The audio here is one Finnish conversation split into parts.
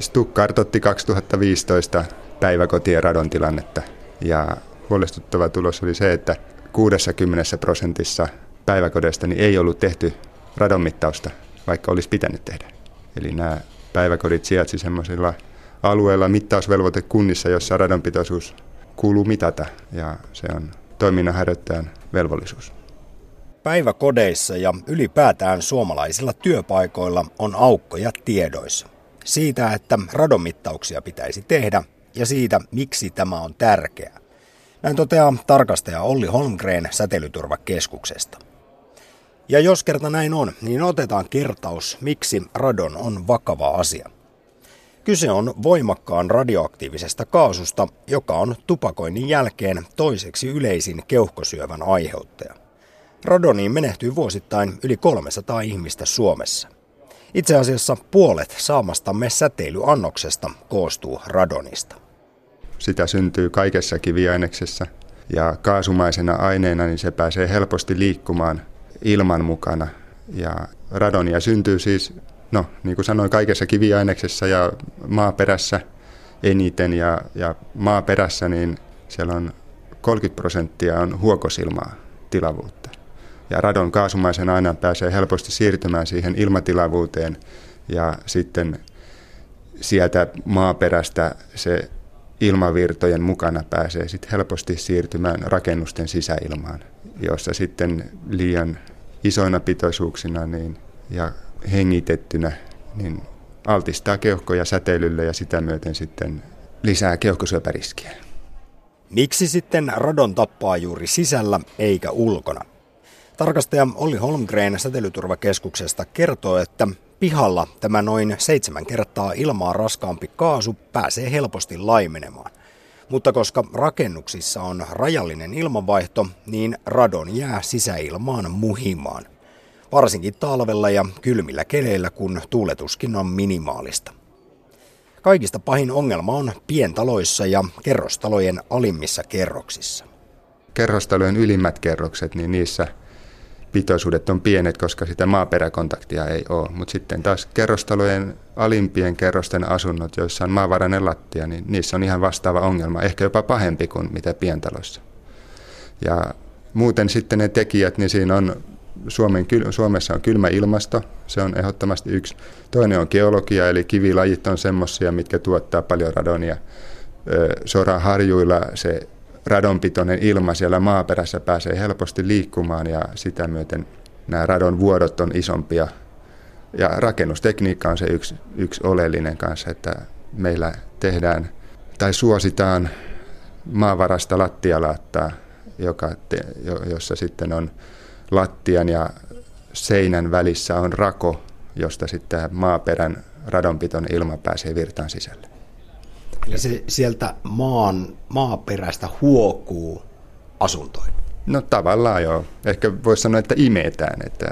Stuk kartotti 2015 päiväkotien radon tilannetta ja huolestuttava tulos oli se, että 60 prosentissa päiväkodeista ei ollut tehty radonmittausta, vaikka olisi pitänyt tehdä. Eli nämä päiväkodit sijaitsi semmoisilla alueilla mittausvelvoitekunnissa, jossa radonpitoisuus kuuluu mitata ja se on toiminnanharjoittajan velvollisuus. Päiväkodeissa ja ylipäätään suomalaisilla työpaikoilla on aukkoja tiedoissa. Siitä, että radonmittauksia pitäisi tehdä ja siitä, miksi tämä on tärkeää. Näin toteaa tarkastaja Olli Holmgren Säteilyturvakeskuksesta. Ja jos kerta näin on, niin otetaan kertaus, miksi radon on vakava asia. Kyse on voimakkaan radioaktiivisesta kaasusta, joka on tupakoinnin jälkeen toiseksi yleisin keuhkosyövän aiheuttaja. Radoniin menehtyy vuosittain yli 300 ihmistä Suomessa. Itse asiassa puolet saamastamme säteilyannoksesta koostuu radonista. Sitä syntyy kaikessa kiviaineksessa ja kaasumaisena aineena niin se pääsee helposti liikkumaan ilman mukana. Ja radonia syntyy siis, no niin kuin sanoin, kaikessa kiviaineksessa ja maaperässä eniten. Ja, ja maaperässä niin siellä on 30 prosenttia on huokosilmaa tilavuutta. Ja radon kaasumaisen aina pääsee helposti siirtymään siihen ilmatilavuuteen ja sitten sieltä maaperästä se ilmavirtojen mukana pääsee sitten helposti siirtymään rakennusten sisäilmaan, jossa sitten liian isoina pitoisuuksina niin, ja hengitettynä niin altistaa keuhkoja säteilylle ja sitä myöten sitten lisää keuhkosyöpäriskiä. Miksi sitten radon tappaa juuri sisällä eikä ulkona? Tarkastaja Olli Holmgren säteilyturvakeskuksesta kertoo, että pihalla tämä noin seitsemän kertaa ilmaa raskaampi kaasu pääsee helposti laimenemaan. Mutta koska rakennuksissa on rajallinen ilmanvaihto, niin radon jää sisäilmaan muhimaan. Varsinkin talvella ja kylmillä keleillä, kun tuuletuskin on minimaalista. Kaikista pahin ongelma on pientaloissa ja kerrostalojen alimmissa kerroksissa. Kerrostalojen ylimmät kerrokset, niin niissä – pitoisuudet on pienet, koska sitä maaperäkontaktia ei ole. Mutta sitten taas kerrostalojen alimpien kerrosten asunnot, joissa on maavarainen lattia, niin niissä on ihan vastaava ongelma, ehkä jopa pahempi kuin mitä pientaloissa. Ja muuten sitten ne tekijät, niin siinä on Suomen, Suomessa on kylmä ilmasto, se on ehdottomasti yksi. Toinen on geologia, eli kivilajit on semmoisia, mitkä tuottaa paljon radonia. Soran harjuilla se radonpitoinen ilma siellä maaperässä pääsee helposti liikkumaan ja sitä myöten nämä radon vuodot on isompia. Ja rakennustekniikka on se yksi, yksi oleellinen kanssa, että meillä tehdään tai suositaan maavarasta lattialaattaa, joka te, jossa sitten on lattian ja seinän välissä on rako, josta sitten maaperän radonpiton ilma pääsee virtaan sisälle. Eli se sieltä maan, maaperästä huokuu asuntoihin. No tavallaan joo. Ehkä voisi sanoa, että imetään, että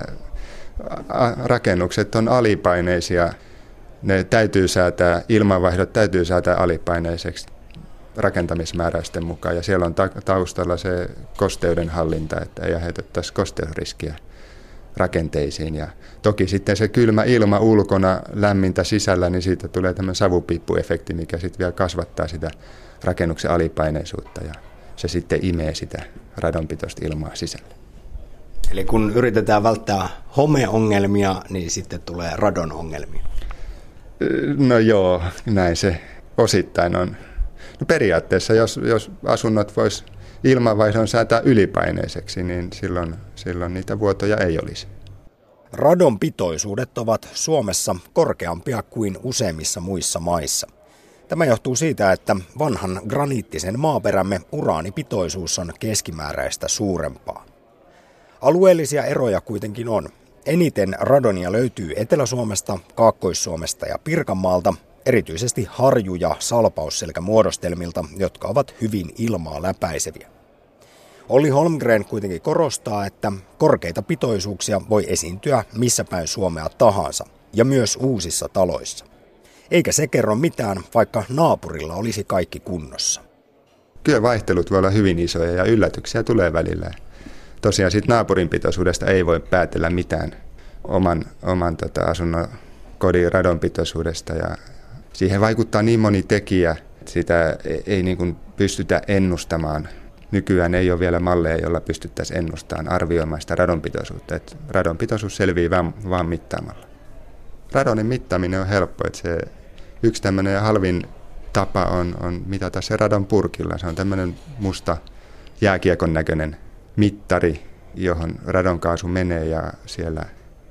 rakennukset on alipaineisia. Ne täytyy säätää, ilmanvaihdot täytyy säätää alipaineiseksi rakentamismääräysten mukaan. Ja siellä on taustalla se kosteuden hallinta, että ei aiheutettaisi kosteusriskiä rakenteisiin. Ja toki sitten se kylmä ilma ulkona, lämmintä sisällä, niin siitä tulee tämmöinen savupiippuefekti, mikä sitten vielä kasvattaa sitä rakennuksen alipaineisuutta ja se sitten imee sitä radonpitoista ilmaa sisälle. Eli kun yritetään välttää homeongelmia, niin sitten tulee radonongelmia. No joo, näin se osittain on. No periaatteessa, jos, jos asunnot vois ilmanvaihdon säätää ylipaineiseksi, niin silloin, silloin niitä vuotoja ei olisi. Radon pitoisuudet ovat Suomessa korkeampia kuin useimmissa muissa maissa. Tämä johtuu siitä, että vanhan graniittisen maaperämme uraanipitoisuus on keskimääräistä suurempaa. Alueellisia eroja kuitenkin on. Eniten radonia löytyy Etelä-Suomesta, Kaakkois-Suomesta ja Pirkanmaalta, erityisesti harju- ja salpausselkämuodostelmilta, jotka ovat hyvin ilmaa läpäiseviä. Olli Holmgren kuitenkin korostaa, että korkeita pitoisuuksia voi esiintyä missä päin Suomea tahansa, ja myös uusissa taloissa. Eikä se kerro mitään, vaikka naapurilla olisi kaikki kunnossa. Kyllä vaihtelut voi olla hyvin isoja ja yllätyksiä tulee välillä. Tosiaan siitä naapurin pitoisuudesta ei voi päätellä mitään oman, oman tota, asunnon kodin radonpitoisuudesta ja siihen vaikuttaa niin moni tekijä, että sitä ei niin kuin pystytä ennustamaan. Nykyään ei ole vielä malleja, joilla pystyttäisiin ennustamaan, arvioimaan sitä radonpitoisuutta. Että radonpitoisuus selvii vaan, vaan mittaamalla. Radonin mittaaminen on helppo. Että se yksi tämmöinen halvin tapa on, on mitata se radon purkilla. Se on tämmöinen musta jääkiekon näköinen mittari, johon radonkaasu menee ja siellä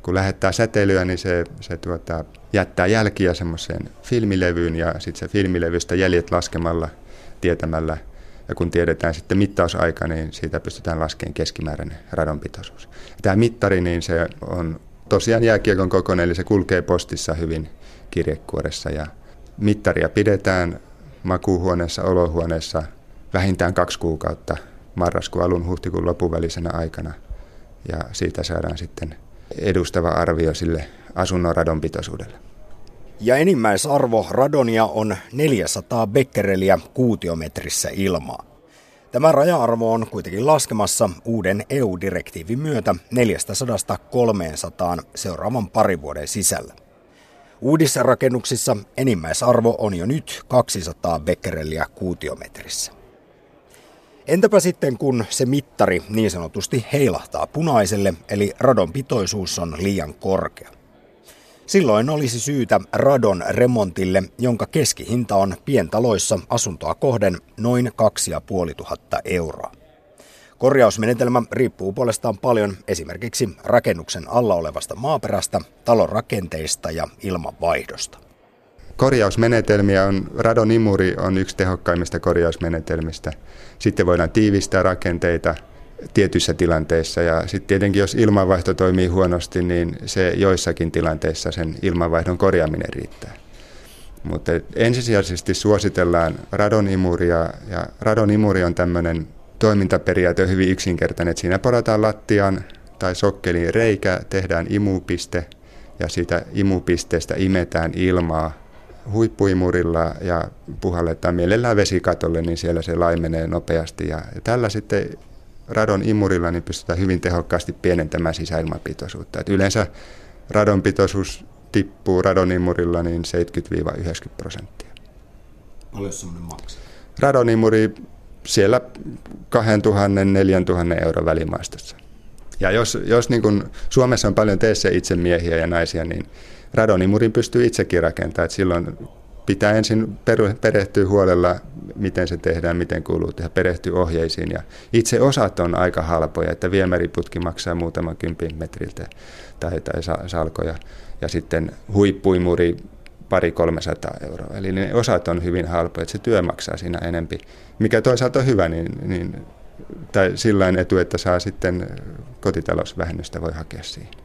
kun lähettää säteilyä, niin se, se tuota, jättää jälkiä semmoiseen filmilevyyn ja sitten se filmilevystä jäljet laskemalla, tietämällä ja kun tiedetään sitten mittausaika, niin siitä pystytään laskemaan keskimääräinen radonpitoisuus. Tämä mittari, niin se on tosiaan jääkiekon kokoinen, eli se kulkee postissa hyvin kirjekuoressa ja mittaria pidetään makuuhuoneessa, olohuoneessa vähintään kaksi kuukautta marraskuun alun huhtikuun lopun välisenä aikana. Ja siitä saadaan sitten edustava arvio sille asunnon radonpitoisuudelle. Ja enimmäisarvo radonia on 400 becquerelia kuutiometrissä ilmaa. Tämä raja-arvo on kuitenkin laskemassa uuden EU-direktiivin myötä 400-300 seuraavan parin vuoden sisällä. Uudissa rakennuksissa enimmäisarvo on jo nyt 200 becquerelia kuutiometrissä. Entäpä sitten kun se mittari niin sanotusti heilahtaa punaiselle, eli radon pitoisuus on liian korkea? Silloin olisi syytä radon remontille, jonka keskihinta on pientaloissa asuntoa kohden noin 2500 euroa. Korjausmenetelmä riippuu puolestaan paljon esimerkiksi rakennuksen alla olevasta maaperästä, talon rakenteista ja ilmanvaihdosta. Korjausmenetelmiä on, radonimuri on yksi tehokkaimmista korjausmenetelmistä. Sitten voidaan tiivistää rakenteita tietyissä tilanteissa ja sitten tietenkin jos ilmanvaihto toimii huonosti, niin se joissakin tilanteissa sen ilmanvaihdon korjaaminen riittää. Mutta ensisijaisesti suositellaan radonimuria ja radonimuri on tämmöinen toimintaperiaate hyvin yksinkertainen, että siinä porataan lattian tai sokkeliin reikä, tehdään imupiste ja siitä imupisteestä imetään ilmaa huippuimurilla ja puhalletaan mielellään vesikatolle, niin siellä se laimenee nopeasti. Ja, tällä sitten radon imurilla niin pystytään hyvin tehokkaasti pienentämään sisäilmapitoisuutta. Et yleensä radonpitoisuus tippuu radonimurilla niin 70-90 prosenttia. Paljon semmoinen maksaa? Radonimuri siellä 2000-4000 euron välimaastossa. Ja jos, jos niin kun Suomessa on paljon teissä itse miehiä ja naisia, niin radonimurin pystyy itsekin rakentamaan. Että silloin pitää ensin perehtyä huolella, miten se tehdään, miten kuuluu tehdä, perehtyä ohjeisiin. Ja itse osat on aika halpoja, että viemäriputki maksaa muutaman kympin metriltä tai, tai salkoja. Ja sitten huippuimuri pari 300 euroa. Eli ne osat on hyvin halpoja, että se työ maksaa siinä enempi. Mikä toisaalta on hyvä, niin, niin tai sillä etu, että saa sitten kotitalousvähennystä voi hakea siihen.